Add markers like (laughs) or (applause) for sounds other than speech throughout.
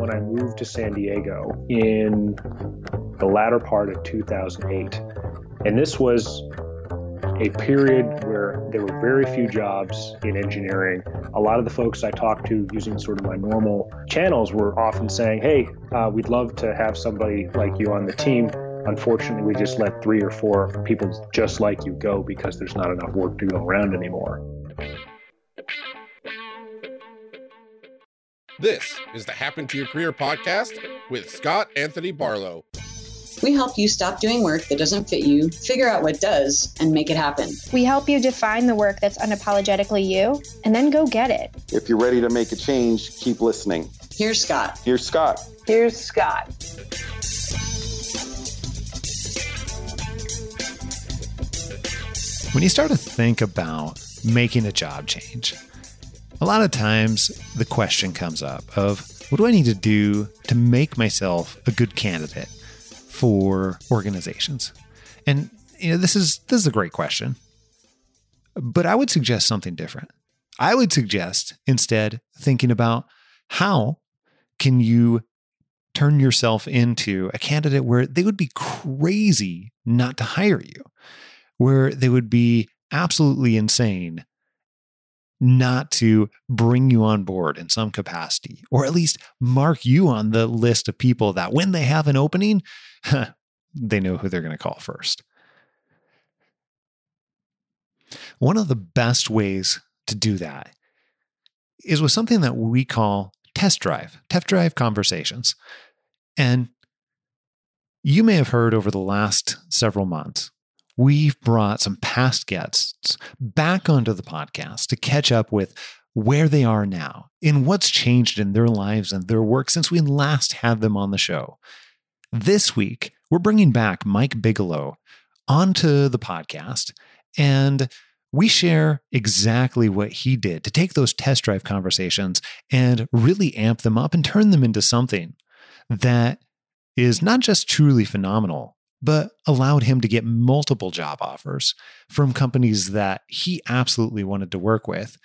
when I moved to San Diego in the latter part of 2008. And this was a period where there were very few jobs in engineering. A lot of the folks I talked to using sort of my normal channels were often saying, Hey, uh, we'd love to have somebody like you on the team. Unfortunately, we just let three or four people just like you go because there's not enough work to go around anymore. This is the Happen to Your Career podcast with Scott Anthony Barlow. We help you stop doing work that doesn't fit you, figure out what does, and make it happen. We help you define the work that's unapologetically you, and then go get it. If you're ready to make a change, keep listening. Here's Scott. Here's Scott. Here's Scott. When you start to think about making a job change, a lot of times the question comes up of what do I need to do to make myself a good candidate for organizations? And you know, this is this is a great question. But I would suggest something different. I would suggest instead thinking about how can you turn yourself into a candidate where they would be crazy not to hire you, where they would be absolutely insane not to bring you on board in some capacity, or at least mark you on the list of people that when they have an opening, (laughs) they know who they're going to call first. One of the best ways to do that is with something that we call test drive, test drive conversations. And you may have heard over the last several months we've brought some past guests back onto the podcast to catch up with where they are now, in what's changed in their lives and their work since we last had them on the show. This week, we're bringing back Mike Bigelow onto the podcast, and we share exactly what he did to take those test drive conversations and really amp them up and turn them into something that is not just truly phenomenal, but allowed him to get multiple job offers from companies that he absolutely wanted to work with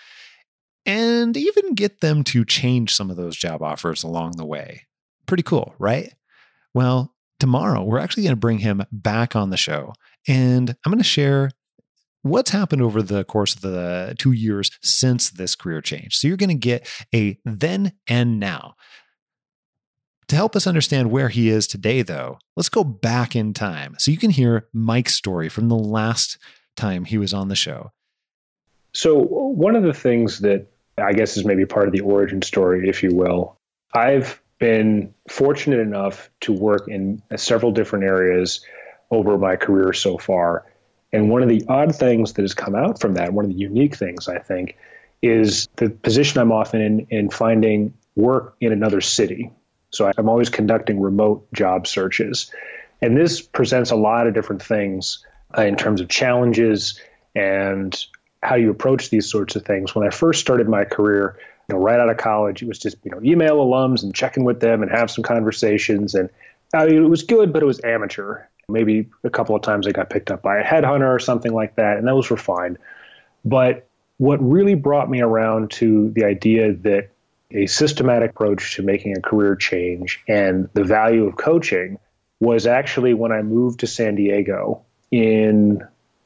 and even get them to change some of those job offers along the way. Pretty cool, right? Well, tomorrow we're actually going to bring him back on the show and I'm going to share what's happened over the course of the two years since this career change. So you're going to get a then and now. To help us understand where he is today, though, let's go back in time so you can hear Mike's story from the last time he was on the show. So, one of the things that I guess is maybe part of the origin story, if you will, I've been fortunate enough to work in uh, several different areas over my career so far. And one of the odd things that has come out from that, one of the unique things, I think, is the position I'm often in in finding work in another city. So I'm always conducting remote job searches. And this presents a lot of different things uh, in terms of challenges and how you approach these sorts of things. When I first started my career, you know, right out of college, it was just you know email alums and checking with them and have some conversations, and uh, it was good, but it was amateur. Maybe a couple of times I got picked up by a headhunter or something like that, and those were fine. But what really brought me around to the idea that a systematic approach to making a career change and the value of coaching was actually when I moved to San Diego in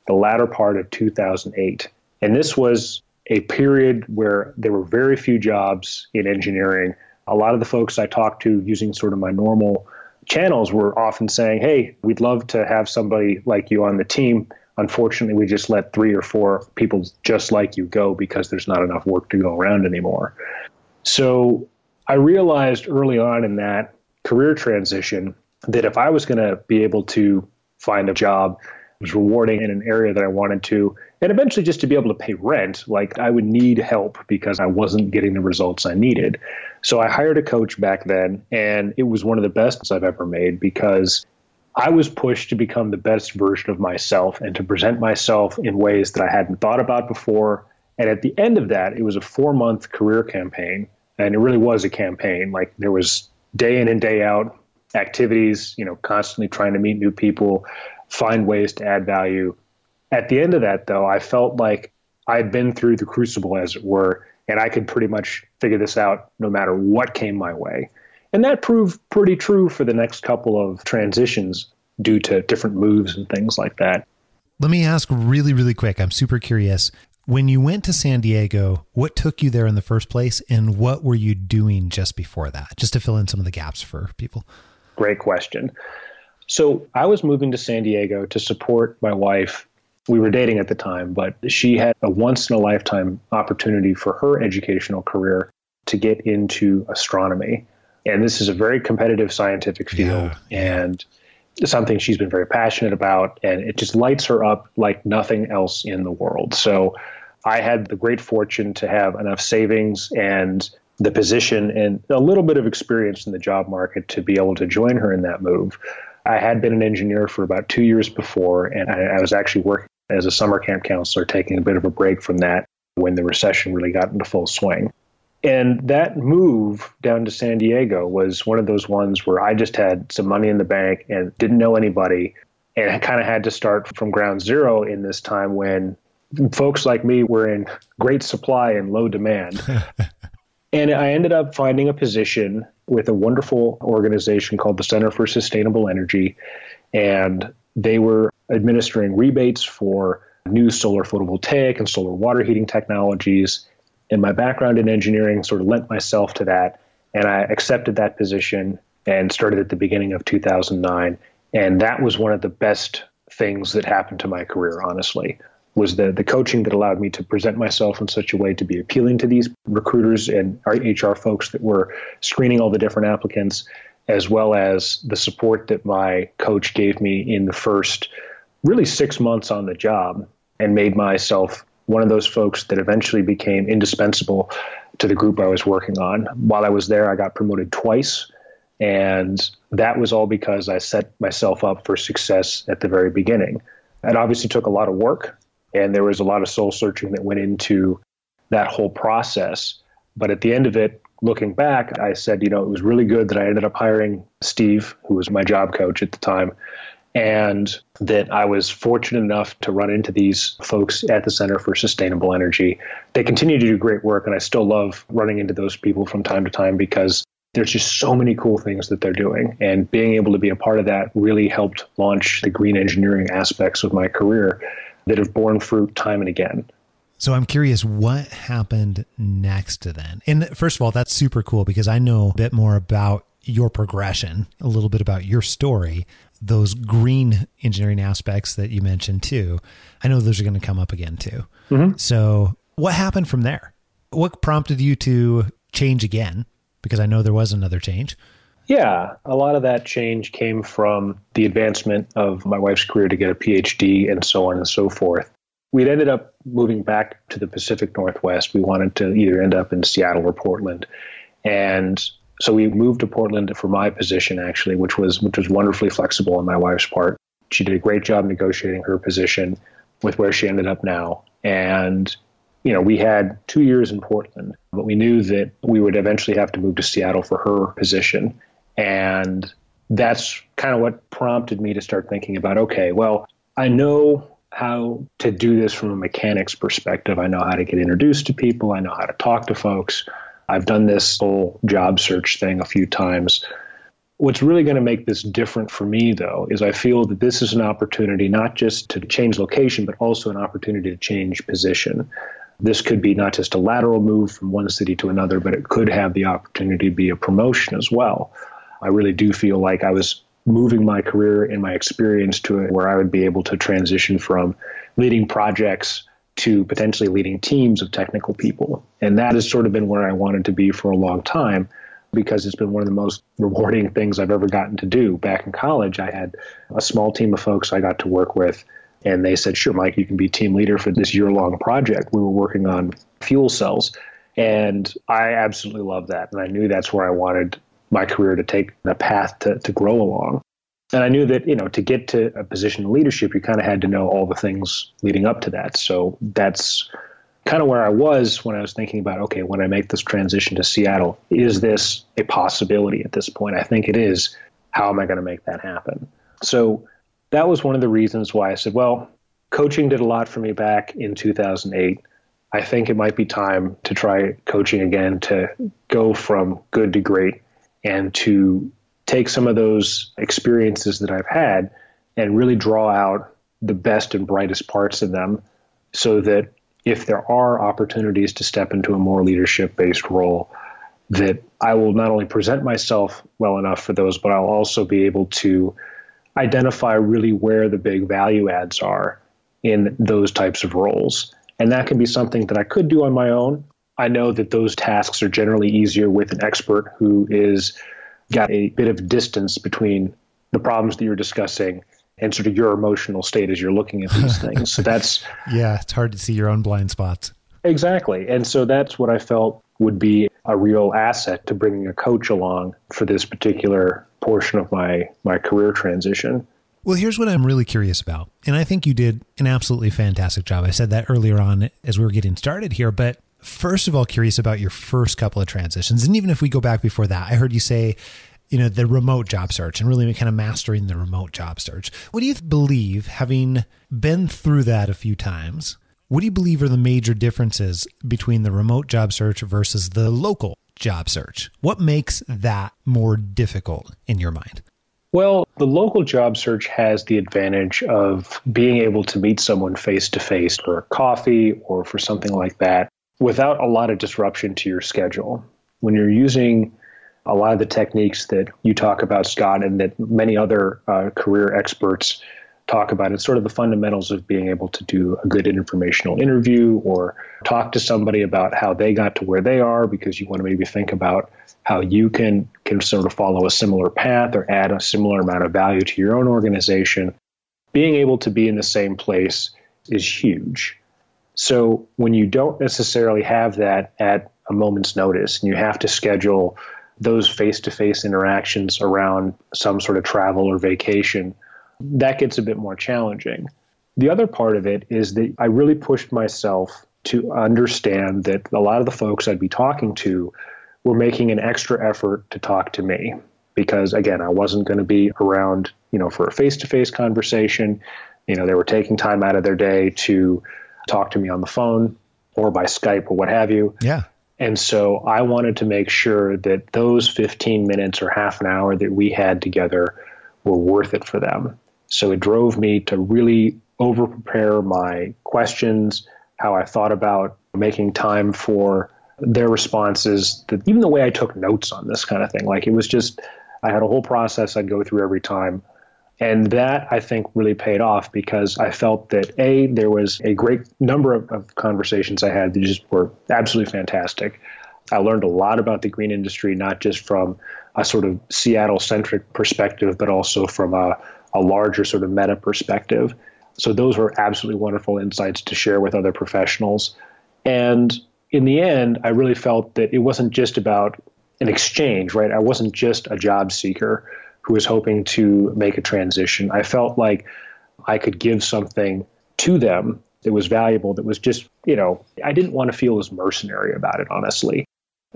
the latter part of 2008. And this was a period where there were very few jobs in engineering. A lot of the folks I talked to using sort of my normal channels were often saying, Hey, we'd love to have somebody like you on the team. Unfortunately, we just let three or four people just like you go because there's not enough work to go around anymore. So I realized early on in that career transition that if I was going to be able to find a job that was rewarding in an area that I wanted to, and eventually just to be able to pay rent, like I would need help because I wasn't getting the results I needed. So I hired a coach back then, and it was one of the best I've ever made because I was pushed to become the best version of myself and to present myself in ways that I hadn't thought about before and at the end of that, it was a four month career campaign. And it really was a campaign. Like there was day in and day out activities, you know, constantly trying to meet new people, find ways to add value. At the end of that, though, I felt like I'd been through the crucible, as it were, and I could pretty much figure this out no matter what came my way. And that proved pretty true for the next couple of transitions due to different moves and things like that. Let me ask really, really quick. I'm super curious. When you went to San Diego, what took you there in the first place, and what were you doing just before that? Just to fill in some of the gaps for people. Great question. So I was moving to San Diego to support my wife. We were dating at the time, but she had a once in a lifetime opportunity for her educational career to get into astronomy. And this is a very competitive scientific field yeah. and something she's been very passionate about. And it just lights her up like nothing else in the world. So I had the great fortune to have enough savings and the position and a little bit of experience in the job market to be able to join her in that move. I had been an engineer for about two years before, and I, I was actually working as a summer camp counselor, taking a bit of a break from that when the recession really got into full swing. And that move down to San Diego was one of those ones where I just had some money in the bank and didn't know anybody. And I kind of had to start from ground zero in this time when folks like me were in great supply and low demand. (laughs) and I ended up finding a position with a wonderful organization called the Center for Sustainable Energy. And they were administering rebates for new solar photovoltaic and solar water heating technologies. And my background in engineering sort of lent myself to that. And I accepted that position and started at the beginning of 2009. And that was one of the best things that happened to my career, honestly was the the coaching that allowed me to present myself in such a way to be appealing to these recruiters and HR folks that were screening all the different applicants, as well as the support that my coach gave me in the first really six months on the job and made myself one of those folks that eventually became indispensable to the group I was working on. While I was there, I got promoted twice. And that was all because I set myself up for success at the very beginning. It obviously took a lot of work and there was a lot of soul searching that went into that whole process. But at the end of it, looking back, I said, you know, it was really good that I ended up hiring Steve, who was my job coach at the time, and that I was fortunate enough to run into these folks at the Center for Sustainable Energy. They continue to do great work, and I still love running into those people from time to time because there's just so many cool things that they're doing. And being able to be a part of that really helped launch the green engineering aspects of my career that have borne fruit time and again. So I'm curious what happened next to then. And first of all, that's super cool because I know a bit more about your progression, a little bit about your story, those green engineering aspects that you mentioned too. I know those are going to come up again too. Mm-hmm. So what happened from there? What prompted you to change again? Because I know there was another change. Yeah, a lot of that change came from the advancement of my wife's career to get a PhD and so on and so forth. We'd ended up moving back to the Pacific Northwest. We wanted to either end up in Seattle or Portland. And so we moved to Portland for my position actually, which was which was wonderfully flexible on my wife's part. She did a great job negotiating her position with where she ended up now. And you know, we had two years in Portland, but we knew that we would eventually have to move to Seattle for her position. And that's kind of what prompted me to start thinking about okay, well, I know how to do this from a mechanics perspective. I know how to get introduced to people, I know how to talk to folks. I've done this whole job search thing a few times. What's really going to make this different for me, though, is I feel that this is an opportunity not just to change location, but also an opportunity to change position. This could be not just a lateral move from one city to another, but it could have the opportunity to be a promotion as well. I really do feel like I was moving my career and my experience to it where I would be able to transition from leading projects to potentially leading teams of technical people. And that has sort of been where I wanted to be for a long time because it's been one of the most (laughs) rewarding things I've ever gotten to do. Back in college, I had a small team of folks I got to work with, and they said, Sure, Mike, you can be team leader for this year long project. We were working on fuel cells. And I absolutely love that. And I knew that's where I wanted my career to take the path to, to grow along. And I knew that, you know, to get to a position of leadership, you kind of had to know all the things leading up to that. So that's kind of where I was when I was thinking about, okay, when I make this transition to Seattle, is this a possibility at this point? I think it is. How am I going to make that happen? So that was one of the reasons why I said, well, coaching did a lot for me back in 2008. I think it might be time to try coaching again to go from good to great and to take some of those experiences that I've had and really draw out the best and brightest parts of them so that if there are opportunities to step into a more leadership based role, that I will not only present myself well enough for those, but I'll also be able to identify really where the big value adds are in those types of roles. And that can be something that I could do on my own. I know that those tasks are generally easier with an expert who is got a bit of distance between the problems that you're discussing and sort of your emotional state as you're looking at these (laughs) things. So that's yeah, it's hard to see your own blind spots. Exactly. And so that's what I felt would be a real asset to bringing a coach along for this particular portion of my my career transition. Well, here's what I'm really curious about. And I think you did an absolutely fantastic job. I said that earlier on as we were getting started here, but first of all curious about your first couple of transitions. And even if we go back before that, I heard you say you know, the remote job search and really kind of mastering the remote job search. What do you believe, having been through that a few times, what do you believe are the major differences between the remote job search versus the local job search? What makes that more difficult in your mind? Well, the local job search has the advantage of being able to meet someone face to face for a coffee or for something like that without a lot of disruption to your schedule. When you're using a lot of the techniques that you talk about, Scott, and that many other uh, career experts talk about. It's sort of the fundamentals of being able to do a good informational interview or talk to somebody about how they got to where they are because you want to maybe think about how you can can sort of follow a similar path or add a similar amount of value to your own organization. Being able to be in the same place is huge. So when you don't necessarily have that at a moment's notice and you have to schedule those face to face interactions around some sort of travel or vacation, that gets a bit more challenging. The other part of it is that I really pushed myself to understand that a lot of the folks I'd be talking to were making an extra effort to talk to me because again, I wasn't going to be around, you know, for a face-to-face conversation. You know, they were taking time out of their day to talk to me on the phone or by Skype or what have you. Yeah. And so I wanted to make sure that those 15 minutes or half an hour that we had together were worth it for them. So it drove me to really over prepare my questions, how I thought about making time for their responses, that even the way I took notes on this kind of thing. Like it was just, I had a whole process I'd go through every time. And that I think really paid off because I felt that A, there was a great number of, of conversations I had that just were absolutely fantastic. I learned a lot about the green industry, not just from a sort of Seattle centric perspective, but also from a, a larger sort of meta perspective. So those were absolutely wonderful insights to share with other professionals. And in the end, I really felt that it wasn't just about an exchange, right? I wasn't just a job seeker who was hoping to make a transition. I felt like I could give something to them that was valuable, that was just, you know, I didn't want to feel as mercenary about it, honestly.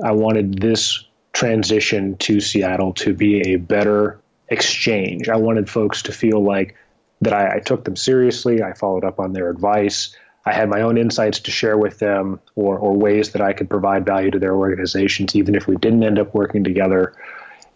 I wanted this transition to Seattle to be a better exchange. I wanted folks to feel like that I, I took them seriously. I followed up on their advice. I had my own insights to share with them or, or ways that I could provide value to their organizations, even if we didn't end up working together.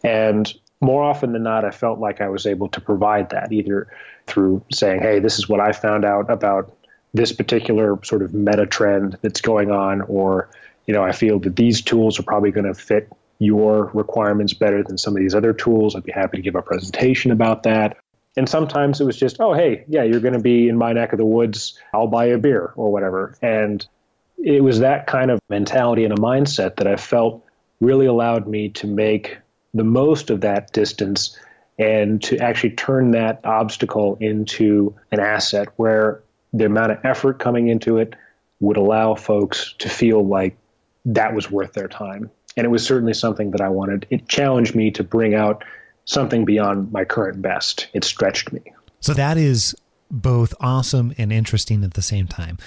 And more often than not, I felt like I was able to provide that either through saying, hey, this is what I found out about this particular sort of meta trend that's going on, or, you know, I feel that these tools are probably going to fit your requirements better than some of these other tools. I'd be happy to give a presentation about that. And sometimes it was just, oh, hey, yeah, you're going to be in my neck of the woods. I'll buy a beer or whatever. And it was that kind of mentality and a mindset that I felt really allowed me to make the most of that distance and to actually turn that obstacle into an asset where the amount of effort coming into it would allow folks to feel like that was worth their time. And it was certainly something that I wanted. It challenged me to bring out something beyond my current best. It stretched me. So that is both awesome and interesting at the same time.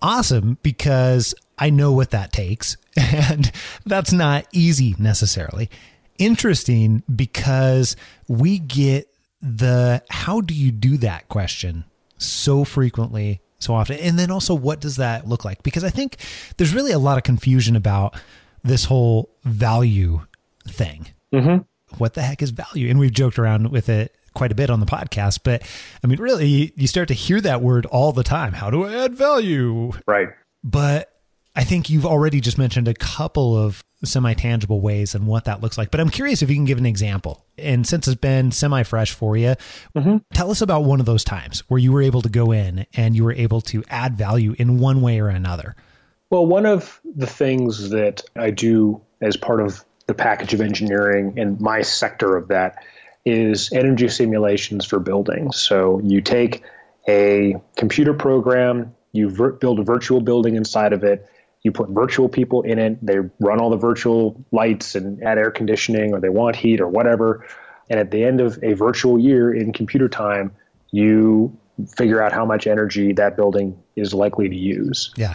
Awesome because I know what that takes, (laughs) and that's not easy necessarily interesting because we get the how do you do that question so frequently so often and then also what does that look like because i think there's really a lot of confusion about this whole value thing Mm-hmm. What the heck is value? And we've joked around with it quite a bit on the podcast, but I mean, really, you start to hear that word all the time. How do I add value? Right. But I think you've already just mentioned a couple of semi tangible ways and what that looks like. But I'm curious if you can give an example. And since it's been semi fresh for you, mm-hmm. tell us about one of those times where you were able to go in and you were able to add value in one way or another. Well, one of the things that I do as part of the package of engineering and my sector of that is energy simulations for buildings. So you take a computer program, you ver- build a virtual building inside of it, you put virtual people in it, they run all the virtual lights and add air conditioning, or they want heat or whatever. And at the end of a virtual year in computer time, you figure out how much energy that building is likely to use. Yeah.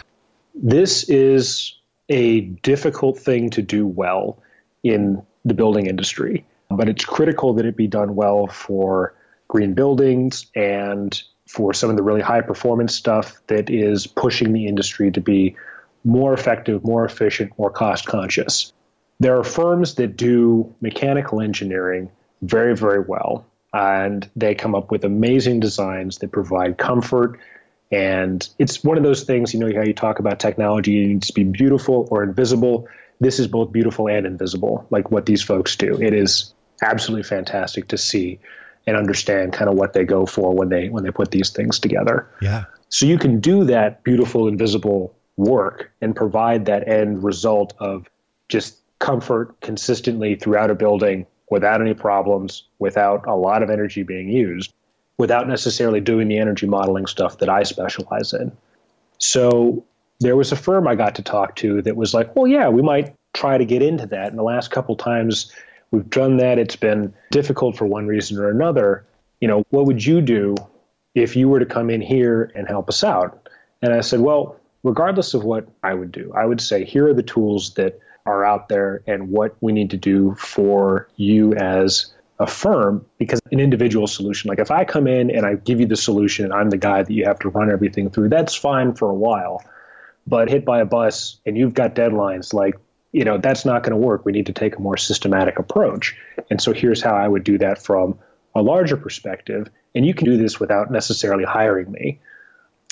This is a difficult thing to do well in the building industry, but it's critical that it be done well for green buildings and for some of the really high performance stuff that is pushing the industry to be more effective, more efficient, more cost conscious. There are firms that do mechanical engineering very, very well, and they come up with amazing designs that provide comfort. And it's one of those things, you know, how you talk about technology, it needs to be beautiful or invisible. This is both beautiful and invisible, like what these folks do. It is absolutely fantastic to see and understand kind of what they go for when they when they put these things together. Yeah. So you can do that beautiful invisible work and provide that end result of just comfort consistently throughout a building without any problems, without a lot of energy being used, without necessarily doing the energy modeling stuff that I specialize in. So there was a firm I got to talk to that was like, well, yeah, we might try to get into that. And the last couple times we've done that, it's been difficult for one reason or another. You know, what would you do if you were to come in here and help us out? And I said, well, regardless of what I would do, I would say, here are the tools that are out there and what we need to do for you as a firm because an individual solution like if i come in and i give you the solution and i'm the guy that you have to run everything through that's fine for a while but hit by a bus and you've got deadlines like you know that's not going to work. We need to take a more systematic approach. And so here's how i would do that from a larger perspective. And you can do this without necessarily hiring me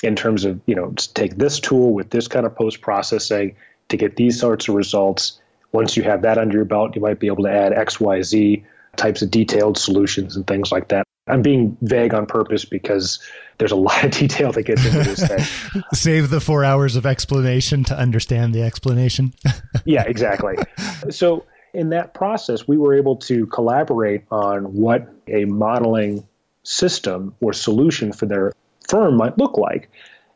in terms of you know take this tool with this kind of post processing to get these sorts of results. Once you have that under your belt you might be able to add xyz types of detailed solutions and things like that. I'm being vague on purpose because there's a (laughs) lot of detail that gets into this thing. (laughs) Save the four hours of explanation to understand the explanation. (laughs) Yeah exactly. So in that process we were able to collaborate on what a modeling system or solution for their firm might look like.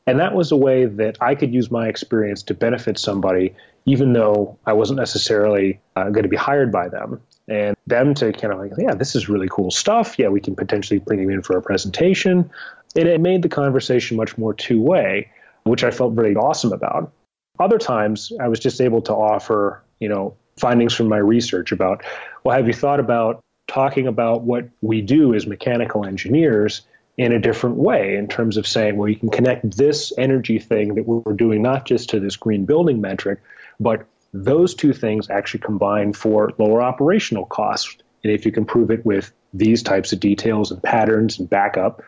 And that was a way that I could use my experience to benefit somebody, even though I wasn't necessarily uh, going to be hired by them. And them to kind of like, yeah, this is really cool stuff. Yeah, we can potentially bring you in for a presentation. And it made the conversation much more two way, which I felt very awesome about. Other times, I was just able to offer, you know, findings from my research about, well, have you thought about talking about what we do as mechanical engineers in a different way in terms of saying, well, you can connect this energy thing that we're doing not just to this green building metric, but those two things actually combine for lower operational costs. And if you can prove it with these types of details and patterns and backup,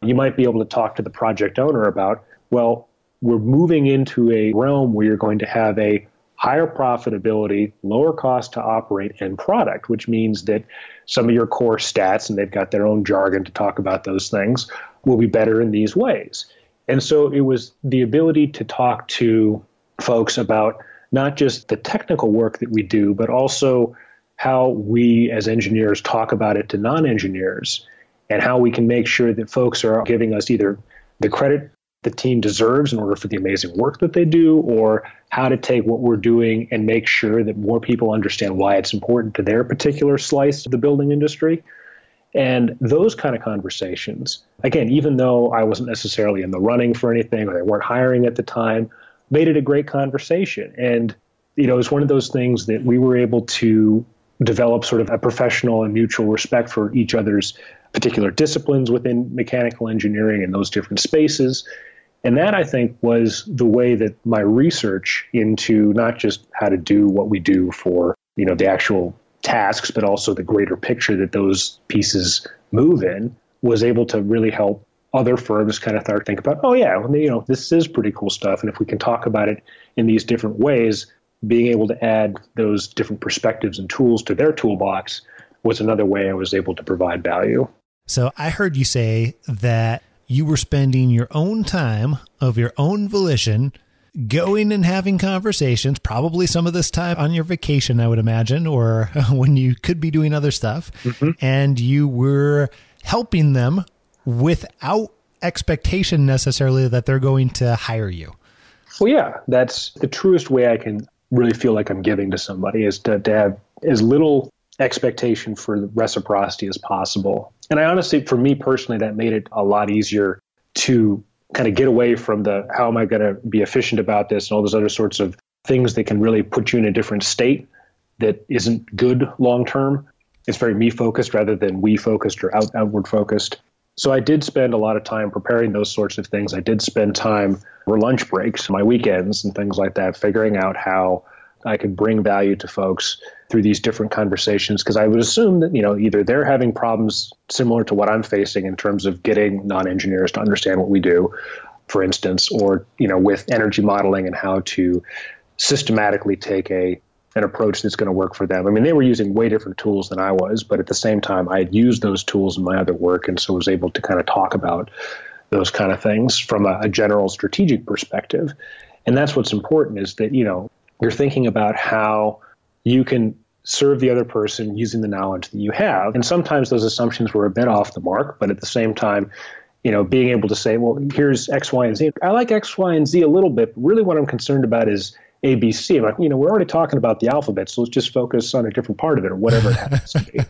you might be able to talk to the project owner about, well, we're moving into a realm where you're going to have a higher profitability, lower cost to operate and product, which means that some of your core stats, and they've got their own jargon to talk about those things, will be better in these ways. And so it was the ability to talk to folks about not just the technical work that we do, but also how we as engineers talk about it to non engineers and how we can make sure that folks are giving us either the credit the team deserves in order for the amazing work that they do, or how to take what we're doing and make sure that more people understand why it's important to their particular slice of the building industry. And those kind of conversations, again, even though I wasn't necessarily in the running for anything or they weren't hiring at the time, made it a great conversation. And, you know, it's one of those things that we were able to develop sort of a professional and mutual respect for each other's particular disciplines within mechanical engineering and those different spaces and that I think was the way that my research into not just how to do what we do for, you know, the actual tasks, but also the greater picture that those pieces move in, was able to really help other firms kind of start think about, oh yeah, you know, this is pretty cool stuff, and if we can talk about it in these different ways, being able to add those different perspectives and tools to their toolbox was another way I was able to provide value. So I heard you say that you were spending your own time of your own volition going and having conversations, probably some of this time on your vacation, I would imagine, or (laughs) when you could be doing other stuff. Mm-hmm. And you were helping them without expectation necessarily that they're going to hire you. Well, yeah, that's the truest way I can really feel like I'm giving to somebody is to, to have as little expectation for reciprocity as possible. And I honestly, for me personally, that made it a lot easier to kind of get away from the how am I going to be efficient about this and all those other sorts of things that can really put you in a different state that isn't good long term. It's very me focused rather than we focused or out, outward focused. So I did spend a lot of time preparing those sorts of things. I did spend time for lunch breaks, my weekends, and things like that, figuring out how I could bring value to folks through these different conversations because I would assume that you know either they're having problems similar to what I'm facing in terms of getting non-engineers to understand what we do, for instance, or you know with energy modeling and how to systematically take a an approach that's going to work for them. I mean, they were using way different tools than I was, but at the same time, I had used those tools in my other work, and so was able to kind of talk about those kind of things from a, a general strategic perspective. And that's what's important is that you know you're thinking about how you can serve the other person using the knowledge that you have. And sometimes those assumptions were a bit off the mark, but at the same time, you know, being able to say, well, here's X, Y, and Z. I like X, Y, and Z a little bit, but really what I'm concerned about is A, B, C. I'm like, you know, we're already talking about the alphabet, so let's just focus on a different part of it or whatever it happens to be.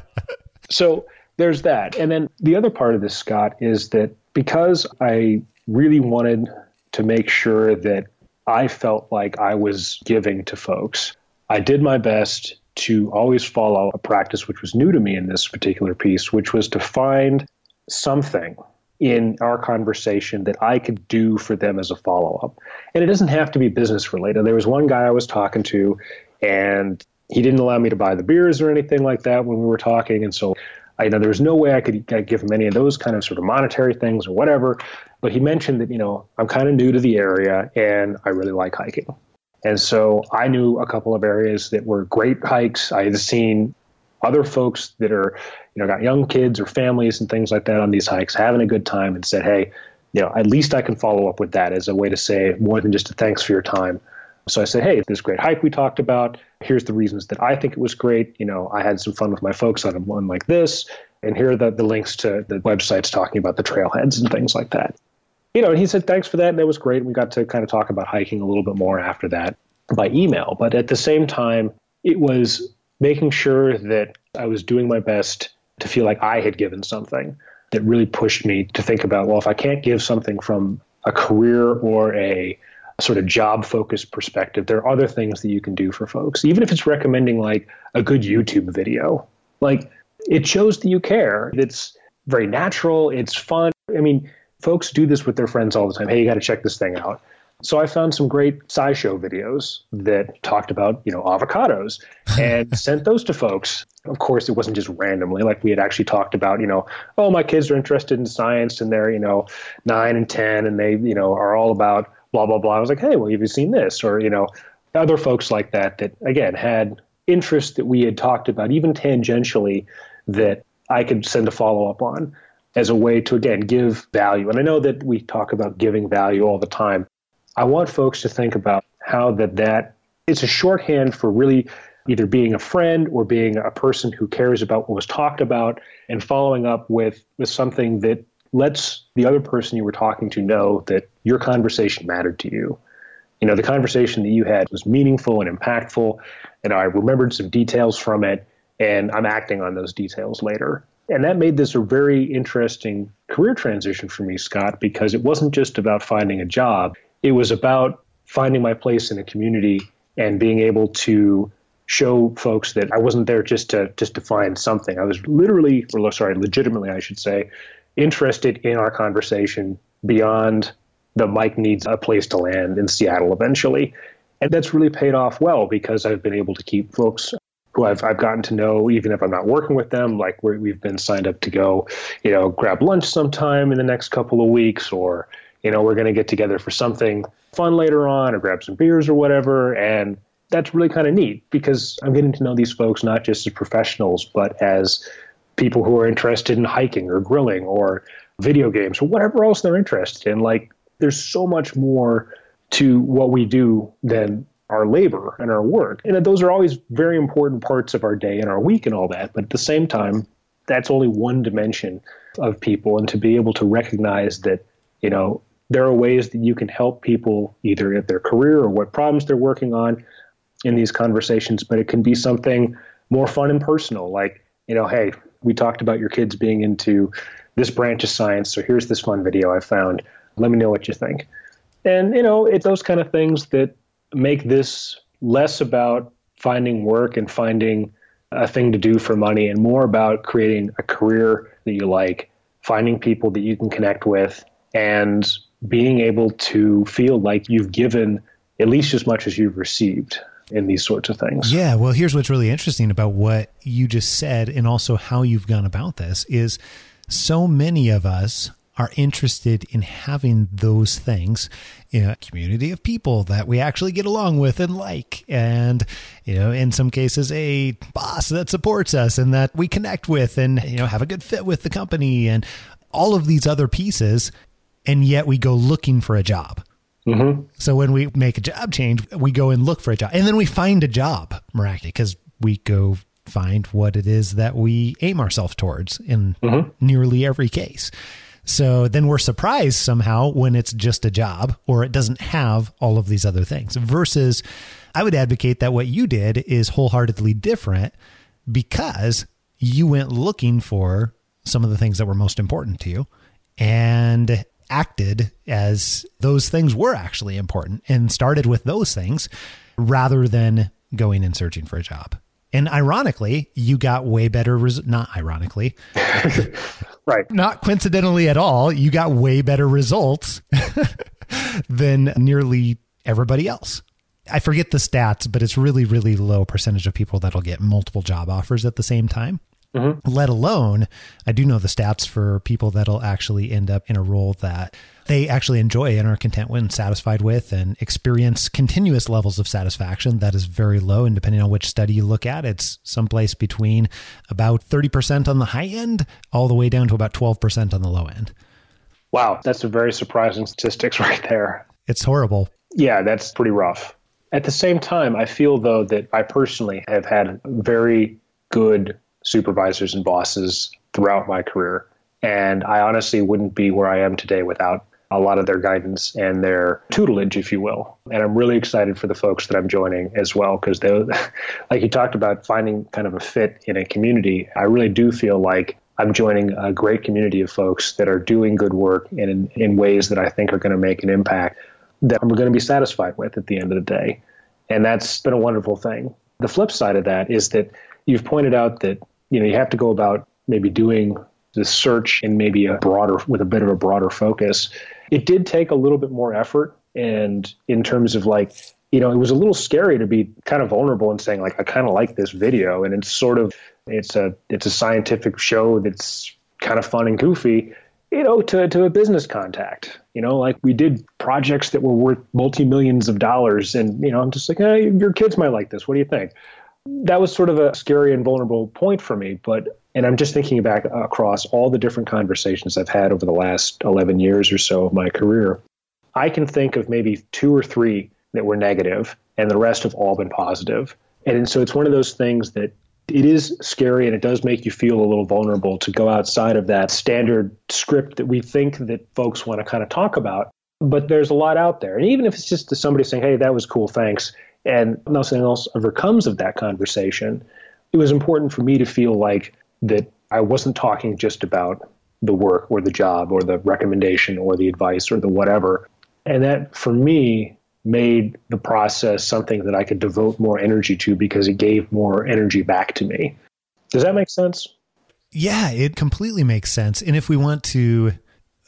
(laughs) so there's that. And then the other part of this, Scott, is that because I really wanted to make sure that I felt like I was giving to folks. I did my best to always follow a practice which was new to me in this particular piece, which was to find something in our conversation that I could do for them as a follow up. And it doesn't have to be business related. There was one guy I was talking to, and he didn't allow me to buy the beers or anything like that when we were talking. And so I you know there was no way I could give him any of those kind of sort of monetary things or whatever. But he mentioned that, you know, I'm kind of new to the area and I really like hiking. And so I knew a couple of areas that were great hikes. I had seen other folks that are, you know, got young kids or families and things like that on these hikes having a good time and said, hey, you know, at least I can follow up with that as a way to say more than just a thanks for your time. So I said, hey, this great hike we talked about. Here's the reasons that I think it was great. You know, I had some fun with my folks on one like this. And here are the, the links to the websites talking about the trailheads and things like that you know, and he said, thanks for that. And that was great. We got to kind of talk about hiking a little bit more after that by email. But at the same time, it was making sure that I was doing my best to feel like I had given something that really pushed me to think about, well, if I can't give something from a career or a sort of job focused perspective, there are other things that you can do for folks, even if it's recommending like a good YouTube video. Like it shows that you care. It's very natural, it's fun. I mean, folks do this with their friends all the time. Hey, you got to check this thing out. So I found some great SciShow videos that talked about, you know, avocados (laughs) and sent those to folks. Of course, it wasn't just randomly. Like we had actually talked about, you know, oh, my kids are interested in science and they're, you know, nine and 10 and they, you know, are all about blah, blah, blah. I was like, hey, well, have you seen this? Or, you know, other folks like that, that again had interests that we had talked about, even tangentially, that I could send a follow up on as a way to, again, give value. And I know that we talk about giving value all the time. I want folks to think about how that that it's a shorthand for really either being a friend or being a person who cares about what was talked about and following up with with something that lets the other person you were talking to know that your conversation mattered to you. You know, the conversation that you had was meaningful and impactful, and I remembered some details from it, and I'm acting on those details later and that made this a very interesting career transition for me, Scott, because it wasn't just about finding a job. It was about finding my place in a community and being able to show folks that I wasn't there just to just to find something. I was literally, or sorry, legitimately, I should say, interested in our conversation beyond the Mike needs a place to land in Seattle eventually. And that's really paid off well because I've been able to keep folks who I've, I've gotten to know, even if I'm not working with them, like we have been signed up to go, you know, grab lunch sometime in the next couple of weeks, or, you know, we're going to get together for something fun later on or grab some beers or whatever. And that's really kind of neat because I'm getting to know these folks not just as professionals, but as people who are interested in hiking or grilling or video games or whatever else they're interested in. Like, there's so much more to what we do than our labor and our work. And those are always very important parts of our day and our week and all that. But at the same time, that's only one dimension of people. And to be able to recognize that, you know, there are ways that you can help people either at their career or what problems they're working on in these conversations, but it can be something more fun and personal. Like, you know, hey, we talked about your kids being into this branch of science. So here's this fun video I found. Let me know what you think. And, you know, it's those kind of things that make this less about finding work and finding a thing to do for money and more about creating a career that you like, finding people that you can connect with, and being able to feel like you've given at least as much as you've received in these sorts of things. Yeah, well, here's what's really interesting about what you just said and also how you've gone about this is so many of us are interested in having those things in a community of people that we actually get along with and like and you know in some cases a boss that supports us and that we connect with and you know have a good fit with the company and all of these other pieces and yet we go looking for a job mm-hmm. so when we make a job change we go and look for a job and then we find a job miraculously because we go find what it is that we aim ourselves towards in mm-hmm. nearly every case so then we're surprised somehow when it's just a job or it doesn't have all of these other things. Versus, I would advocate that what you did is wholeheartedly different because you went looking for some of the things that were most important to you and acted as those things were actually important and started with those things rather than going and searching for a job. And ironically, you got way better res- not ironically. (laughs) right. Not coincidentally at all, you got way better results (laughs) than nearly everybody else. I forget the stats, but it's really really low percentage of people that'll get multiple job offers at the same time. Mm-hmm. Let alone, I do know the stats for people that'll actually end up in a role that they actually enjoy and are content with and satisfied with and experience continuous levels of satisfaction that is very low. And depending on which study you look at, it's someplace between about 30% on the high end all the way down to about 12% on the low end. Wow, that's a very surprising statistics (laughs) right there. It's horrible. Yeah, that's pretty rough. At the same time, I feel though that I personally have had very good supervisors and bosses throughout my career. And I honestly wouldn't be where I am today without a lot of their guidance and their tutelage, if you will. And I'm really excited for the folks that I'm joining as well, because (laughs) like you talked about, finding kind of a fit in a community. I really do feel like I'm joining a great community of folks that are doing good work and in, in ways that I think are going to make an impact that I'm going to be satisfied with at the end of the day. And that's been a wonderful thing. The flip side of that is that you've pointed out that you know you have to go about maybe doing the search in maybe a broader with a bit of a broader focus. It did take a little bit more effort and in terms of like you know it was a little scary to be kind of vulnerable and saying like i kind of like this video. And it's sort of it's a it's a scientific show that's kind of fun and goofy you know to, to a business contact. You know like we did projects that were worth multi-millions of dollars and you know i'm just like hey, your kids might like this. What do you think that was sort of a scary and vulnerable point for me. But and I'm just thinking back across all the different conversations I've had over the last 11 years or so of my career. I can think of maybe two or three that were negative, and the rest have all been positive. And so it's one of those things that it is scary and it does make you feel a little vulnerable to go outside of that standard script that we think that folks want to kind of talk about. But there's a lot out there. And even if it's just somebody saying, hey, that was cool, thanks, and nothing else ever comes of that conversation, it was important for me to feel like that I wasn't talking just about the work or the job or the recommendation or the advice or the whatever. And that for me made the process something that I could devote more energy to because it gave more energy back to me. Does that make sense? Yeah, it completely makes sense. And if we want to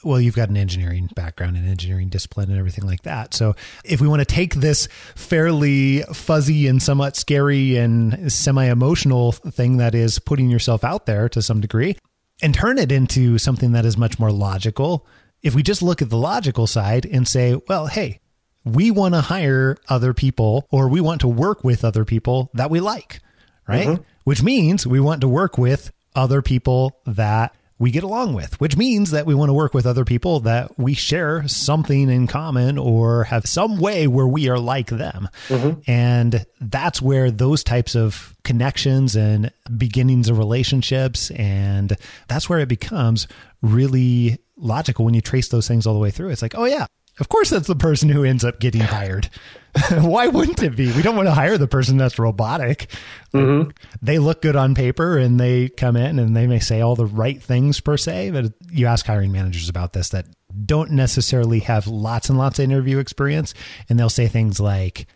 well, you've got an engineering background and engineering discipline and everything like that. So, if we want to take this fairly fuzzy and somewhat scary and semi emotional thing that is putting yourself out there to some degree and turn it into something that is much more logical, if we just look at the logical side and say, well, hey, we want to hire other people or we want to work with other people that we like, right? Mm-hmm. Which means we want to work with other people that we get along with, which means that we want to work with other people that we share something in common or have some way where we are like them. Mm-hmm. And that's where those types of connections and beginnings of relationships, and that's where it becomes really logical when you trace those things all the way through. It's like, oh, yeah, of course, that's the person who ends up getting hired. (laughs) Why wouldn't it be? We don't want to hire the person that's robotic. Mm-hmm. They look good on paper and they come in and they may say all the right things per se. But you ask hiring managers about this that don't necessarily have lots and lots of interview experience, and they'll say things like,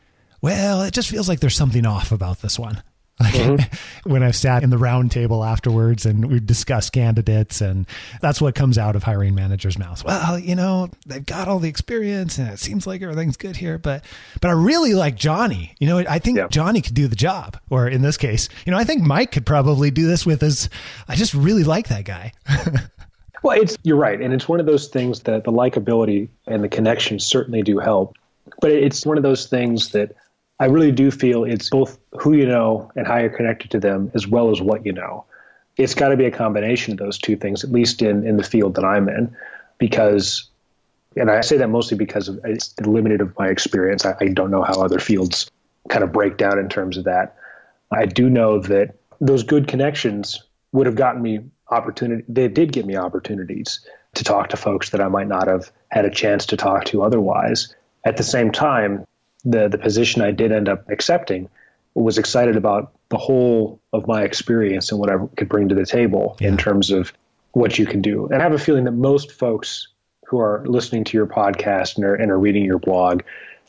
well, it just feels like there's something off about this one. Like mm-hmm. (laughs) when I've sat in the round table afterwards and we've discussed candidates, and that's what comes out of hiring managers' mouths. Well, you know, they've got all the experience, and it seems like everything's good here. But, but I really like Johnny. You know, I think yeah. Johnny could do the job. Or in this case, you know, I think Mike could probably do this with his. I just really like that guy. (laughs) well, it's you're right, and it's one of those things that the likability and the connection certainly do help. But it's one of those things that I really do feel it's both who you know and how you're connected to them, as well as what you know. It's got to be a combination of those two things, at least in, in the field that I'm in, because, and I say that mostly because of it's limited of my experience. I, I don't know how other fields kind of break down in terms of that. I do know that those good connections would have gotten me opportunity. They did give me opportunities to talk to folks that I might not have had a chance to talk to otherwise. At the same time, the the position I did end up accepting was excited about the whole of my experience and what I could bring to the table yeah. in terms of what you can do. And I have a feeling that most folks who are listening to your podcast and are, and are reading your blog,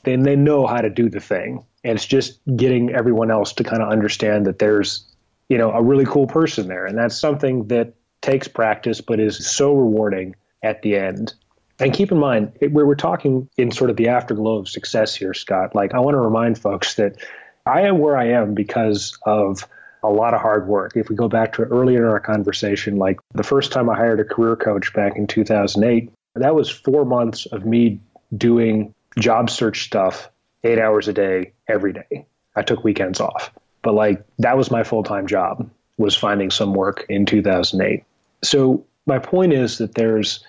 they, they know how to do the thing. And it's just getting everyone else to kind of understand that there's, you know, a really cool person there. And that's something that takes practice, but is so rewarding at the end. And keep in mind, where we're talking in sort of the afterglow of success here, Scott, like I want to remind folks that I am where I am because of a lot of hard work. If we go back to earlier in our conversation, like the first time I hired a career coach back in 2008, that was four months of me doing job search stuff eight hours a day every day. I took weekends off, but like that was my full time job was finding some work in 2008. So my point is that there's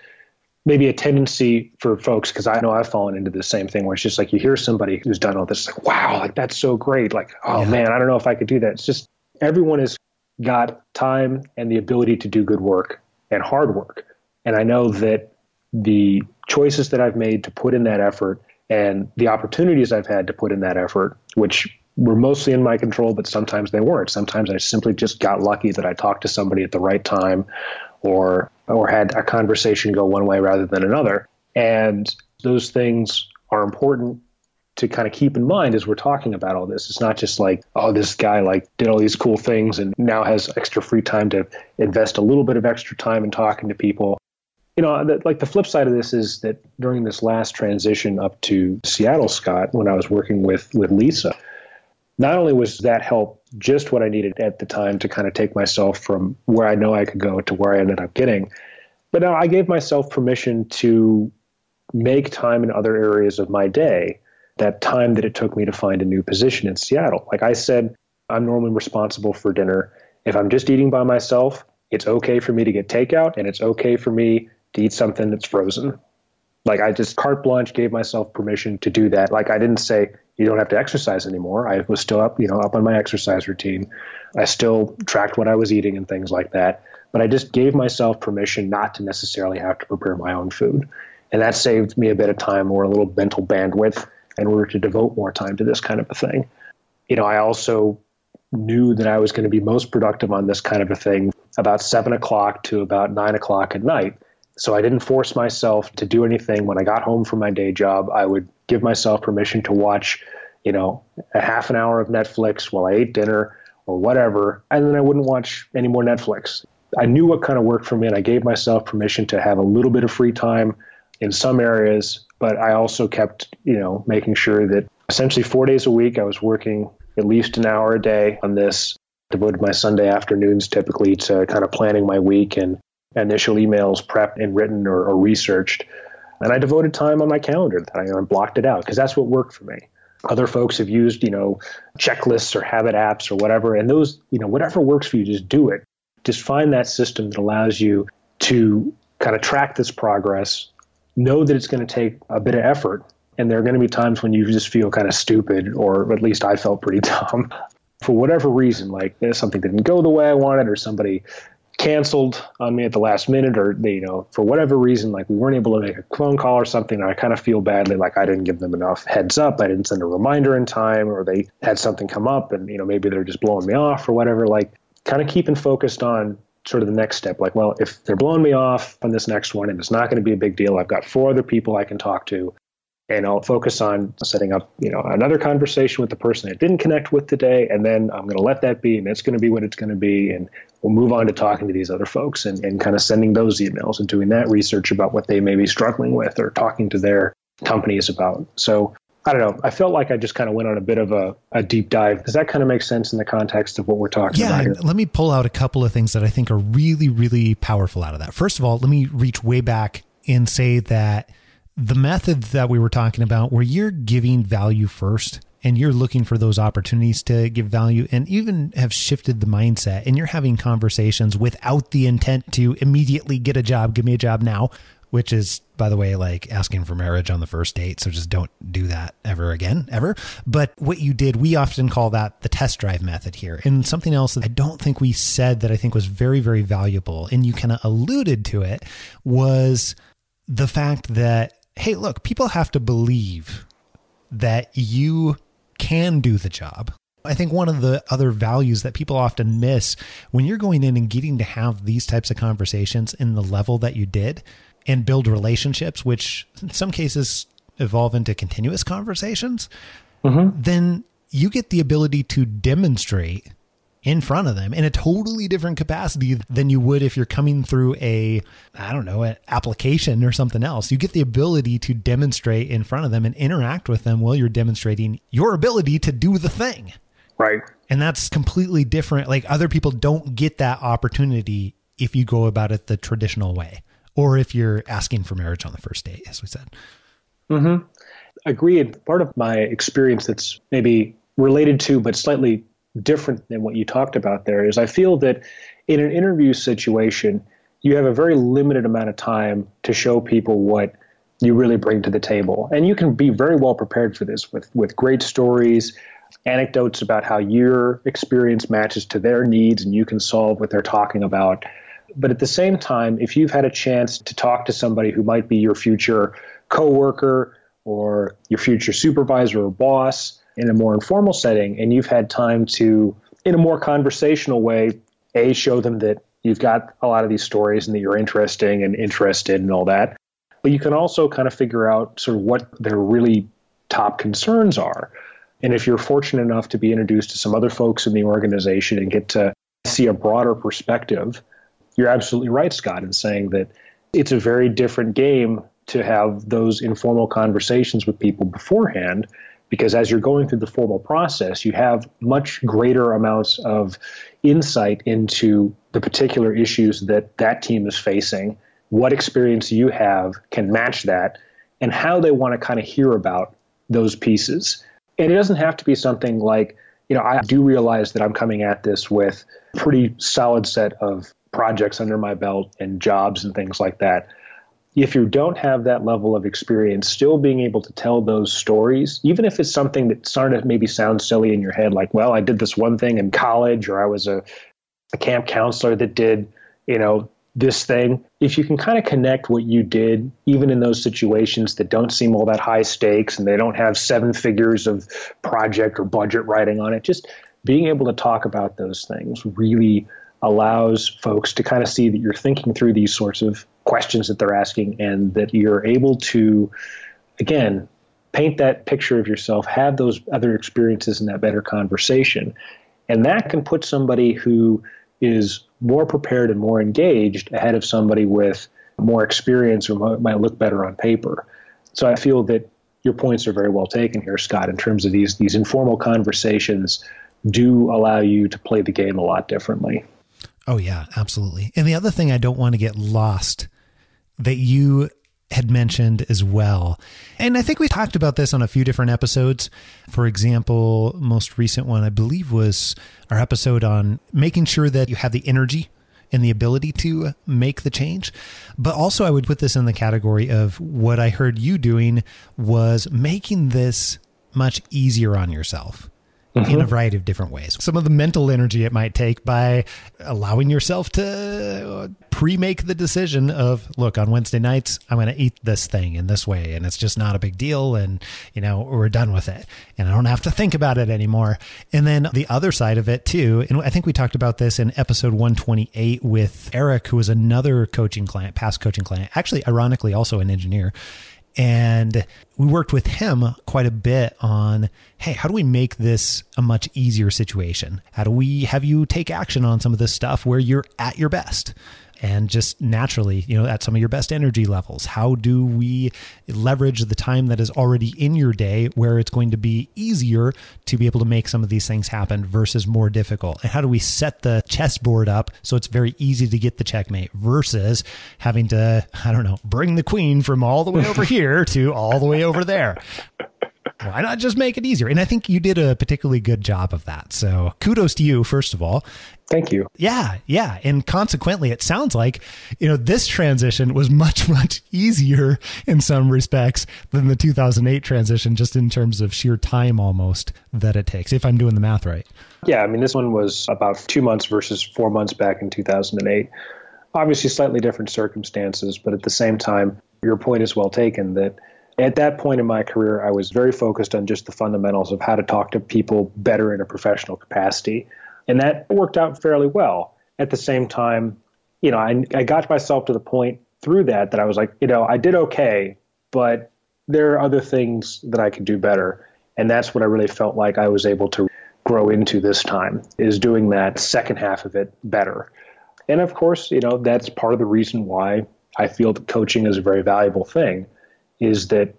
maybe a tendency for folks because I know I've fallen into the same thing where it's just like you hear somebody who's done all this, like wow, like that's so great. Like oh yeah. man, I don't know if I could do that. It's just everyone has got time and the ability to do good work and hard work, and I know that the choices that I've made to put in that effort and the opportunities I've had to put in that effort, which were mostly in my control, but sometimes they weren't. Sometimes I simply just got lucky that I talked to somebody at the right time or or had a conversation go one way rather than another. And those things are important to kind of keep in mind as we're talking about all this. It's not just like, oh, this guy like did all these cool things and now has extra free time to invest a little bit of extra time in talking to people. You know, the, like the flip side of this is that during this last transition up to Seattle, Scott, when I was working with with Lisa, not only was that help just what I needed at the time to kind of take myself from where I know I could go to where I ended up getting, but now I gave myself permission to make time in other areas of my day, that time that it took me to find a new position in Seattle. Like I said, I'm normally responsible for dinner. If I'm just eating by myself, it's okay for me to get takeout and it's okay for me to eat something that's frozen. Like I just carte blanche gave myself permission to do that. Like I didn't say you don't have to exercise anymore. I was still up, you know, up on my exercise routine. I still tracked what I was eating and things like that. But I just gave myself permission not to necessarily have to prepare my own food. And that saved me a bit of time or a little mental bandwidth in order to devote more time to this kind of a thing. You know, I also knew that I was going to be most productive on this kind of a thing about seven o'clock to about nine o'clock at night so I didn't force myself to do anything. When I got home from my day job, I would give myself permission to watch, you know, a half an hour of Netflix while I ate dinner or whatever, and then I wouldn't watch any more Netflix. I knew what kind of worked for me, and I gave myself permission to have a little bit of free time in some areas, but I also kept, you know, making sure that essentially four days a week I was working at least an hour a day on this. Devoted my Sunday afternoons typically to kind of planning my week and initial emails prepped and written or, or researched. And I devoted time on my calendar. I, I blocked it out because that's what worked for me. Other folks have used, you know, checklists or habit apps or whatever. And those, you know, whatever works for you, just do it. Just find that system that allows you to kind of track this progress, know that it's going to take a bit of effort. And there are going to be times when you just feel kind of stupid, or at least I felt pretty (laughs) dumb for whatever reason, like eh, something didn't go the way I wanted, or somebody canceled on me at the last minute or they, you know for whatever reason like we weren't able to make a phone call or something i kind of feel badly like i didn't give them enough heads up i didn't send a reminder in time or they had something come up and you know maybe they're just blowing me off or whatever like kind of keeping focused on sort of the next step like well if they're blowing me off on this next one and it's not going to be a big deal i've got four other people i can talk to and I'll focus on setting up, you know, another conversation with the person I didn't connect with today, and then I'm going to let that be, and it's going to be what it's going to be, and we'll move on to talking to these other folks and, and kind of sending those emails and doing that research about what they may be struggling with or talking to their companies about. So I don't know. I felt like I just kind of went on a bit of a, a deep dive. Does that kind of make sense in the context of what we're talking yeah, about here? Let me pull out a couple of things that I think are really, really powerful out of that. First of all, let me reach way back and say that the method that we were talking about, where you're giving value first and you're looking for those opportunities to give value and even have shifted the mindset and you're having conversations without the intent to immediately get a job, give me a job now, which is, by the way, like asking for marriage on the first date. So just don't do that ever again, ever. But what you did, we often call that the test drive method here. And something else that I don't think we said that I think was very, very valuable, and you kind of alluded to it, was the fact that hey, look, people have to believe that you can do the job. I think one of the other values that people often miss when you're going in and getting to have these types of conversations in the level that you did and build relationships, which in some cases evolve into continuous conversations, mm-hmm. then you get the ability to demonstrate in front of them in a totally different capacity than you would if you're coming through a i don't know an application or something else. You get the ability to demonstrate in front of them and interact with them while you're demonstrating your ability to do the thing. Right. And that's completely different. Like other people don't get that opportunity if you go about it the traditional way or if you're asking for marriage on the first date as we said. Mm-hmm. Agreed. Part of my experience that's maybe related to but slightly different than what you talked about there is I feel that in an interview situation, you have a very limited amount of time to show people what you really bring to the table. And you can be very well prepared for this with, with great stories, anecdotes about how your experience matches to their needs and you can solve what they're talking about. But at the same time, if you've had a chance to talk to somebody who might be your future coworker or your future supervisor or boss, in a more informal setting and you've had time to in a more conversational way a show them that you've got a lot of these stories and that you're interesting and interested and all that. But you can also kind of figure out sort of what their really top concerns are. And if you're fortunate enough to be introduced to some other folks in the organization and get to see a broader perspective you're absolutely right scott in saying that it's a very different game to have those informal conversations with people beforehand because as you're going through the formal process, you have much greater amounts of insight into the particular issues that that team is facing, what experience you have can match that, and how they want to kind of hear about those pieces. And it doesn't have to be something like, you know, I do realize that I'm coming at this with a pretty solid set of projects under my belt and jobs and things like that if you don't have that level of experience, still being able to tell those stories, even if it's something that sort of maybe sounds silly in your head, like, well, I did this one thing in college, or I was a, a camp counselor that did, you know, this thing. If you can kind of connect what you did, even in those situations that don't seem all that high stakes and they don't have seven figures of project or budget writing on it, just being able to talk about those things really allows folks to kind of see that you're thinking through these sorts of questions that they're asking and that you're able to, again, paint that picture of yourself, have those other experiences in that better conversation. And that can put somebody who is more prepared and more engaged ahead of somebody with more experience or might look better on paper. So I feel that your points are very well taken here, Scott, in terms of these these informal conversations do allow you to play the game a lot differently. Oh yeah, absolutely. And the other thing I don't want to get lost that you had mentioned as well. And I think we talked about this on a few different episodes. For example, most recent one I believe was our episode on making sure that you have the energy and the ability to make the change. But also, I would put this in the category of what I heard you doing was making this much easier on yourself mm-hmm. in a variety of different ways. Some of the mental energy it might take by allowing yourself to pre make the decision of, look, on Wednesday nights, I'm going to eat this thing in this way. And it's just not a big deal. And, you know, we're done with it. And I don't have to think about it anymore. And then the other side of it, too, and I think we talked about this in episode 128 with Eric, who was another coaching client, past coaching client, actually, ironically, also an engineer and we worked with him quite a bit on, hey, how do we make this a much easier situation? How do we have you take action on some of this stuff where you're at your best? And just naturally, you know, at some of your best energy levels? How do we leverage the time that is already in your day where it's going to be easier to be able to make some of these things happen versus more difficult? And how do we set the chessboard up so it's very easy to get the checkmate versus having to, I don't know, bring the queen from all the way over (laughs) here to all the way over there? Why not just make it easier? And I think you did a particularly good job of that. So kudos to you, first of all. Thank you. Yeah, yeah. And consequently, it sounds like, you know, this transition was much, (laughs) much easier in some respects than the 2008 transition, just in terms of sheer time almost that it takes, if I'm doing the math right. Yeah, I mean, this one was about two months versus four months back in 2008. Obviously, slightly different circumstances, but at the same time, your point is well taken that at that point in my career, I was very focused on just the fundamentals of how to talk to people better in a professional capacity. And that worked out fairly well. At the same time, you know, I, I got myself to the point through that that I was like, you know, I did okay, but there are other things that I could do better. And that's what I really felt like I was able to grow into this time is doing that second half of it better. And of course, you know, that's part of the reason why I feel that coaching is a very valuable thing is that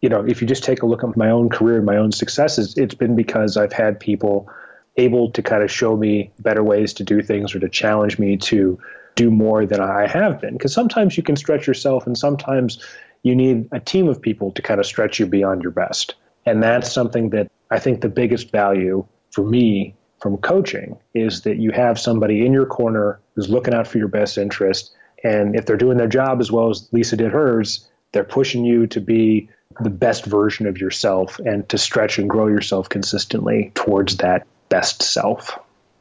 you know if you just take a look at my own career and my own successes it's been because i've had people able to kind of show me better ways to do things or to challenge me to do more than i have been. Because sometimes you can stretch yourself and sometimes you need a team of people to kind of stretch you beyond your best. And that's something that i think the biggest value for me from coaching is that you have somebody in your corner who's looking out for your best interest. And if they're doing their job as well as lisa did hers they're pushing you to be the best version of yourself and to stretch and grow yourself consistently towards that best self.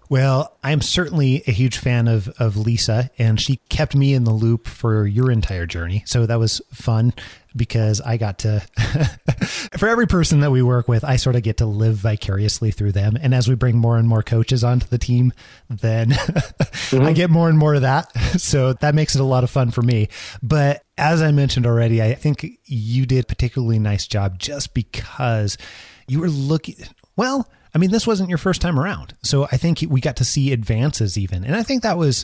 Well, I'm certainly a huge fan of of Lisa, and she kept me in the loop for your entire journey. So that was fun because I got to, (laughs) for every person that we work with, I sort of get to live vicariously through them. And as we bring more and more coaches onto the team, then (laughs) mm-hmm. I get more and more of that. (laughs) So that makes it a lot of fun for me. But as I mentioned already, I think you did particularly nice job just because you were looking, well, I mean, this wasn't your first time around. So I think we got to see advances even. And I think that was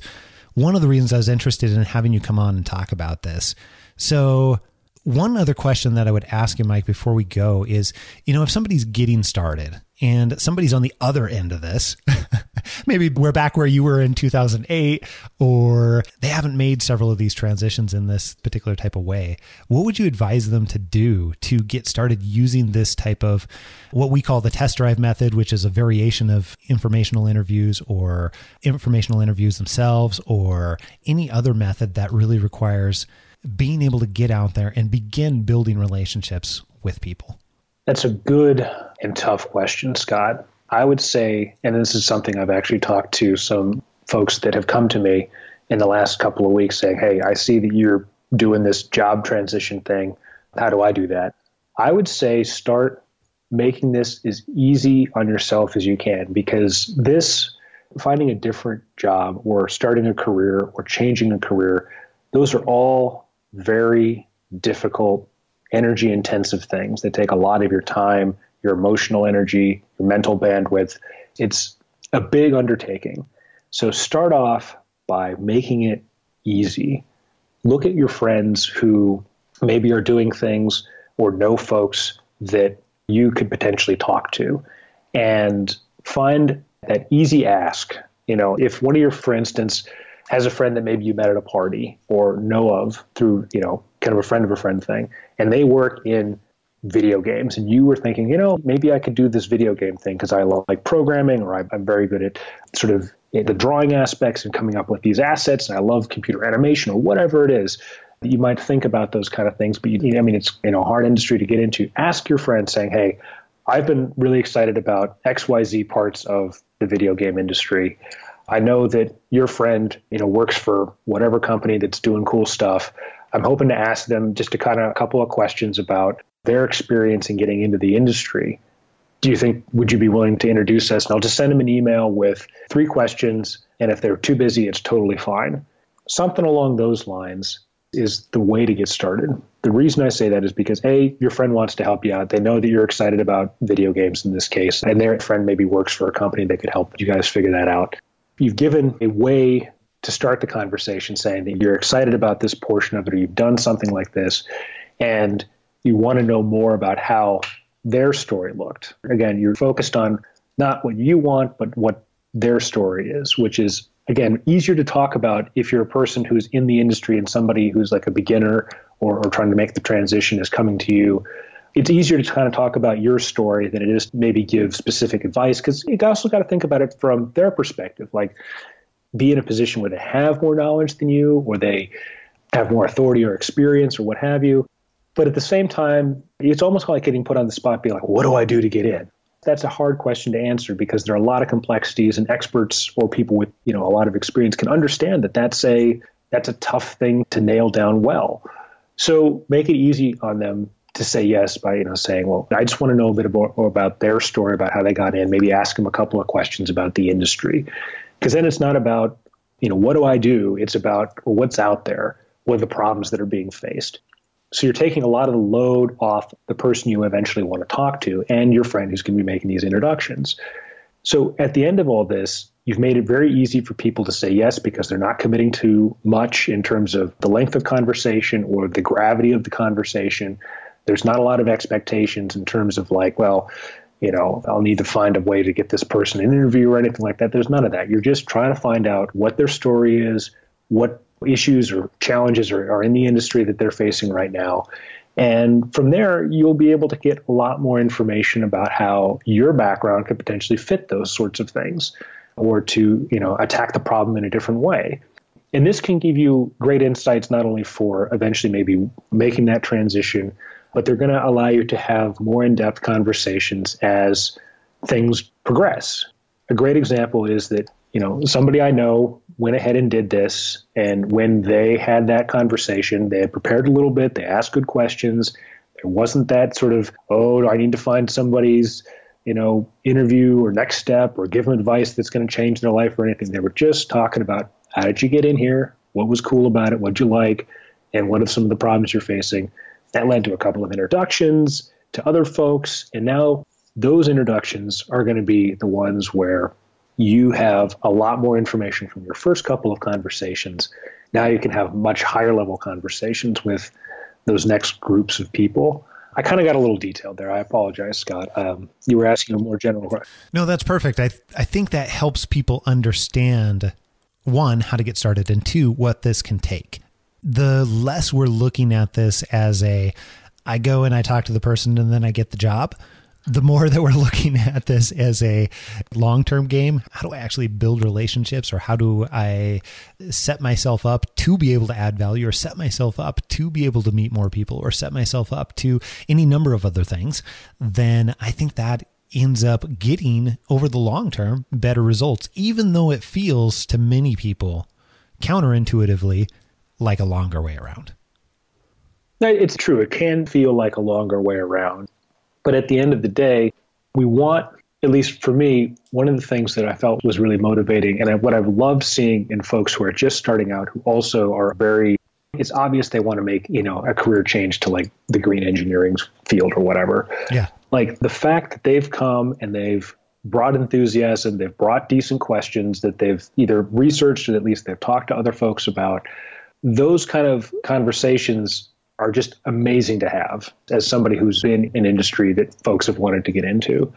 one of the reasons I was interested in having you come on and talk about this. So one other question that I would ask you, Mike, before we go is, you know, if somebody's getting started and somebody's on the other end of this, (laughs) maybe we're back where you were in 2008, or they haven't made several of these transitions in this particular type of way, what would you advise them to do to get started using this type of what we call the test drive method, which is a variation of informational interviews or informational interviews themselves, or any other method that really requires being able to get out there and begin building relationships with people? That's a good and tough question, Scott. I would say, and this is something I've actually talked to some folks that have come to me in the last couple of weeks saying, Hey, I see that you're doing this job transition thing. How do I do that? I would say start making this as easy on yourself as you can because this finding a different job or starting a career or changing a career, those are all very difficult, energy intensive things that take a lot of your time, your emotional energy, your mental bandwidth. It's a big undertaking. So start off by making it easy. Look at your friends who maybe are doing things or know folks that you could potentially talk to and find that easy ask. You know, if one of your, for instance, has a friend that maybe you met at a party or know of through, you know, kind of a friend of a friend thing, and they work in video games, and you were thinking, you know, maybe I could do this video game thing because I like programming or I'm very good at sort of eh, the drawing aspects and coming up with these assets, and I love computer animation or whatever it is. You might think about those kind of things, but you, I mean, it's you know hard industry to get into. Ask your friend, saying, "Hey, I've been really excited about X, Y, Z parts of the video game industry. I know that your friend, you know, works for whatever company that's doing cool stuff. I'm hoping to ask them just a kind of a couple of questions about their experience in getting into the industry. Do you think would you be willing to introduce us? And I'll just send them an email with three questions, and if they're too busy, it's totally fine. Something along those lines is the way to get started. The reason I say that is because A, your friend wants to help you out. They know that you're excited about video games in this case, and their friend maybe works for a company that could help you guys figure that out. You've given a way to start the conversation saying that you're excited about this portion of it, or you've done something like this, and you want to know more about how their story looked. Again, you're focused on not what you want, but what their story is, which is again, easier to talk about if you're a person who's in the industry and somebody who's like a beginner or, or trying to make the transition is coming to you. It's easier to kind of talk about your story than it is maybe give specific advice because you also got to think about it from their perspective. Like, be in a position where they have more knowledge than you, or they have more authority or experience, or what have you. But at the same time, it's almost like getting put on the spot, being like, what do I do to get in? That's a hard question to answer because there are a lot of complexities and experts or people with, you know, a lot of experience can understand that that's a that's a tough thing to nail down well. So make it easy on them to say yes by, you know, saying, well, I just want to know a bit more about their story, about how they got in, maybe ask them a couple of questions about the industry. Because then it's not about, you know, what do I do? It's about what's out there, what are the problems that are being faced. So you're taking a lot of the load off the person you eventually want to talk to and your friend who's going to be making these introductions. So at the end of all this, you've made it very easy for people to say yes because they're not committing to much in terms of the length of conversation or the gravity of the conversation. There's not a lot of expectations in terms of like, well, you know, I'll need to find a way to get this person an interview or anything like that. There's none of that. You're just trying to find out what their story is, what issues or challenges are, are in the industry that they're facing right now. And from there, you'll be able to get a lot more information about how your background could potentially fit those sorts of things or to, you know, attack the problem in a different way. And this can give you great insights not only for eventually maybe making that transition, but they're going to allow you to have more in depth conversations as things progress. A great example is that you know, somebody I know went ahead and did this. And when they had that conversation, they had prepared a little bit, they asked good questions. There wasn't that sort of, oh, do I need to find somebody's, you know, interview or next step or give them advice that's going to change their life or anything. They were just talking about how did you get in here? What was cool about it? What'd you like? And what are some of the problems you're facing? That led to a couple of introductions to other folks. And now those introductions are going to be the ones where you have a lot more information from your first couple of conversations. Now you can have much higher level conversations with those next groups of people. I kind of got a little detailed there. I apologize, Scott. Um, you were asking a more general question. No, that's perfect. I I think that helps people understand one how to get started and two what this can take. The less we're looking at this as a I go and I talk to the person and then I get the job the more (laughs) that we're looking at this as a long term game, how do I actually build relationships or how do I set myself up to be able to add value or set myself up to be able to meet more people or set myself up to any number of other things, then I think that ends up getting over the long term better results, even though it feels to many people counterintuitively like a longer way around. It's true. It can feel like a longer way around. But at the end of the day, we want, at least for me, one of the things that I felt was really motivating and what I've loved seeing in folks who are just starting out, who also are very, it's obvious they want to make, you know, a career change to like the green engineering field or whatever. Yeah. Like the fact that they've come and they've brought enthusiasm, they've brought decent questions that they've either researched or at least they've talked to other folks about. Those kind of conversations are just amazing to have as somebody who's in an industry that folks have wanted to get into.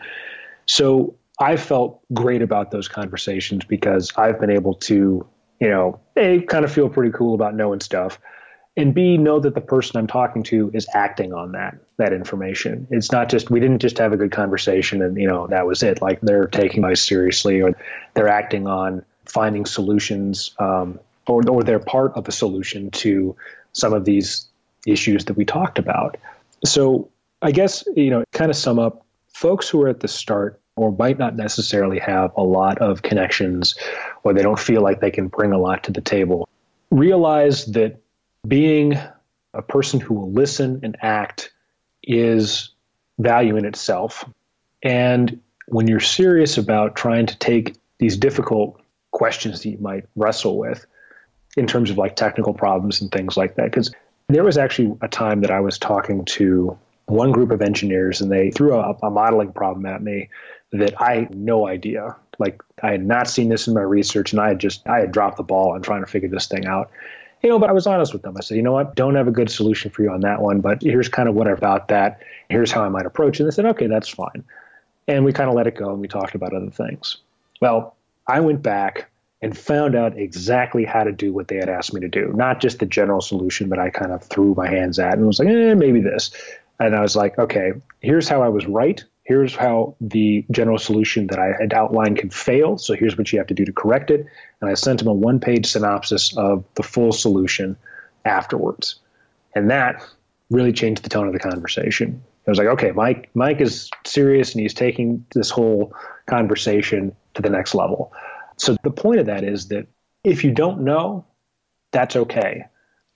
So I felt great about those conversations because I've been able to, you know, A, kind of feel pretty cool about knowing stuff, and B, know that the person I'm talking to is acting on that that information. It's not just we didn't just have a good conversation and you know that was it. Like they're taking us seriously or they're acting on finding solutions um, or or they're part of a solution to some of these issues that we talked about. So I guess you know kind of sum up folks who are at the start or might not necessarily have a lot of connections or they don't feel like they can bring a lot to the table realize that being a person who will listen and act is value in itself. And when you're serious about trying to take these difficult questions that you might wrestle with in terms of like technical problems and things like that, because there was actually a time that I was talking to one group of engineers and they threw a, a modeling problem at me that I had no idea. Like I had not seen this in my research and I had just I had dropped the ball on trying to figure this thing out you know, but I was honest with them. I said, you know what, don't have a good solution for you on that one, but here's kind of what about that. Here's how I might approach it. And they said, okay, that's fine. And we kind of let it go and we talked about other things. Well, I went back and found out exactly how to do what they had asked me to do, not just the general solution that I kind of threw my hands at and was like, eh, maybe this. And I was like, okay, here's how I was right here's how the general solution that I had outlined can fail. So here's what you have to do to correct it. And I sent him a one page synopsis of the full solution afterwards. And that really changed the tone of the conversation. I was like, okay, Mike, Mike is serious and he's taking this whole conversation to the next level. So the point of that is that if you don't know, that's okay.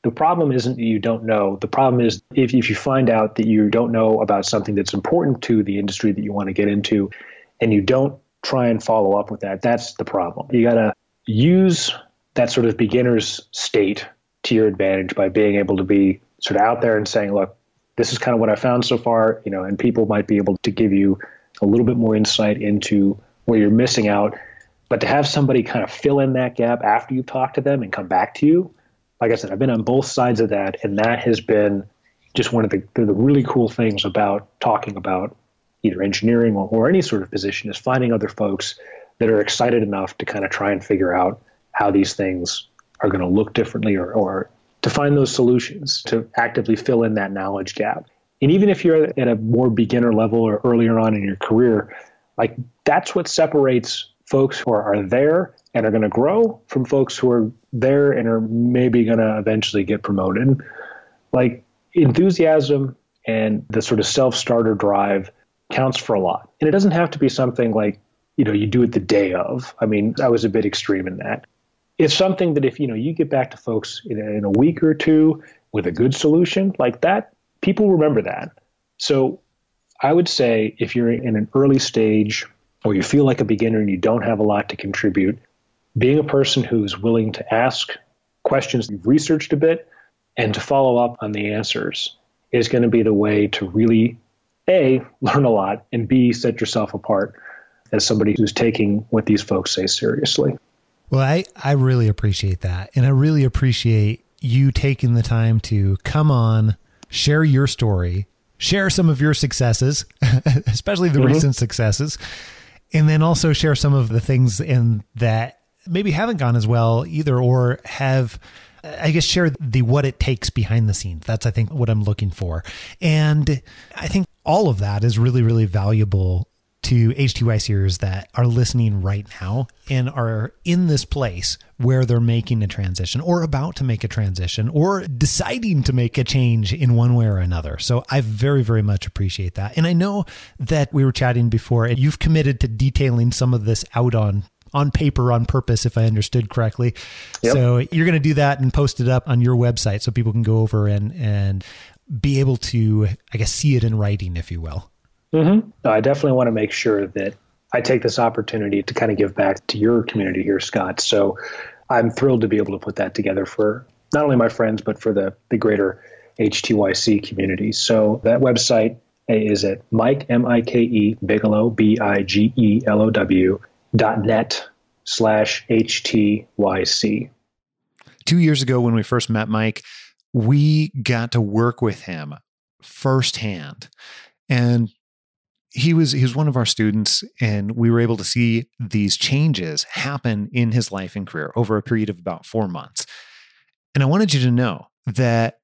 The problem isn't that you don't know. The problem is if, if you find out that you don't know about something that's important to the industry that you want to get into and you don't try and follow up with that, that's the problem. You got to use that sort of beginner's state to your advantage by being able to be sort of out there and saying, look, this is kind of what I found so far, you know, and people might be able to give you a little bit more insight into where you're missing out. But to have somebody kind of fill in that gap after you talk to them and come back to you, like I said, I've been on both sides of that, and that has been just one of the, the really cool things about talking about either engineering or, or any sort of position is finding other folks that are excited enough to kind of try and figure out how these things are going to look differently or, or to find those solutions to actively fill in that knowledge gap. And even if you're at a more beginner level or earlier on in your career, like that's what separates folks who are, are there and are going to grow from folks who are there and are maybe going to eventually get promoted. Like enthusiasm and the sort of self starter drive counts for a lot. And it doesn't have to be something like, you know, you do it the day of. I mean, I was a bit extreme in that. It's something that if, you know, you get back to folks in in a week or two with a good solution like that, people remember that. So I would say if you're in an early stage or you feel like a beginner and you don't have a lot to contribute, being a person who's willing to ask questions you've researched a bit and to follow up on the answers is going to be the way to really a (laughs) learn a lot and b set yourself apart as somebody who's taking what these folks say seriously well i i really appreciate that and i really appreciate you taking the time to come on share your story share some of your successes (laughs) especially the mm-hmm. recent successes and then also share some of the things in that maybe haven't gone as well either, or have I guess share the what it takes behind the scenes. That's I think what I'm looking for. And I think all of that is really really valuable to HTYCers that are listening right now and are in this place where they're making a transition or about to make a transition or deciding to make a change in one way or another. So I very, very much appreciate that. And I know that we were chatting before and you've committed to detailing some of this out on on paper on purpose, if I understood correctly. Yep. So you're going to do that and post it up on your website so people can go over and and be able to, I guess, see it in writing, if you will. Mm-hmm. No, I definitely want to make sure that I take this opportunity to kind of give back to your community here, Scott. So I'm thrilled to be able to put that together for not only my friends, but for the, the greater HTYC community. So that website is at Mike, M I K E, Bigelow, B I G E L O W, dot net slash HTYC. Two years ago, when we first met Mike, we got to work with him firsthand. And he was he was one of our students and we were able to see these changes happen in his life and career over a period of about 4 months. And I wanted you to know that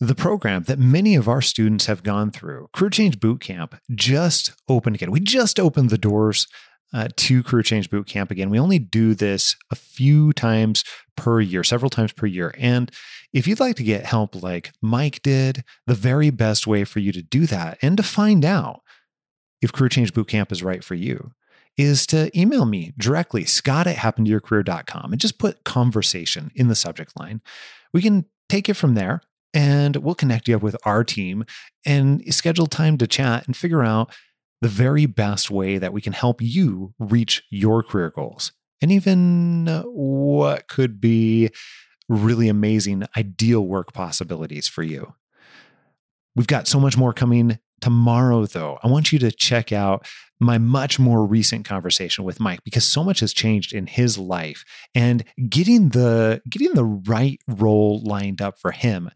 the program that many of our students have gone through, Career Change Boot Camp, just opened again. We just opened the doors uh, to Career Change Boot Camp again. We only do this a few times per year, several times per year. And if you'd like to get help like Mike did, the very best way for you to do that and to find out if Career Change Boot Camp is right for you is to email me directly, scott at happentoyourcareer.com, and just put conversation in the subject line. We can take it from there and we'll connect you up with our team and schedule time to chat and figure out the very best way that we can help you reach your career goals and even uh, what could be really amazing, ideal work possibilities for you. We've got so much more coming tomorrow, though. I want you to check out my much more recent conversation with Mike because so much has changed in his life and getting the getting the right role lined up for him.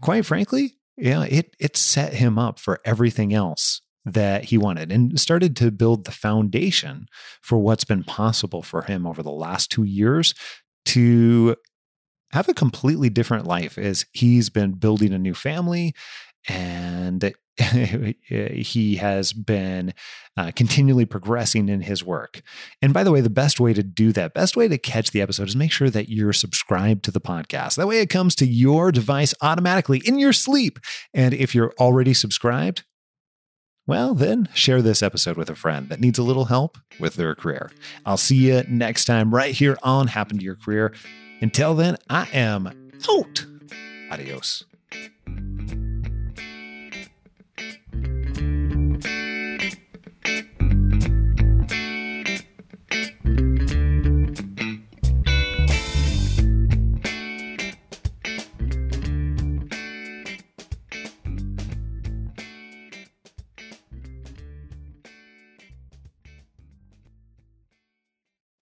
Quite frankly, yeah, it it set him up for everything else that he wanted and started to build the foundation for what's been possible for him over the last 2 years to have a completely different life as he's been building a new family and (laughs) he has been uh, continually progressing in his work. And by the way, the best way to do that, best way to catch the episode is make sure that you're subscribed to the podcast. That way it comes to your device automatically in your sleep. And if you're already subscribed, well, then share this episode with a friend that needs a little help with their career. I'll see you next time right here on Happen to Your Career. Until then, I am out. Adios.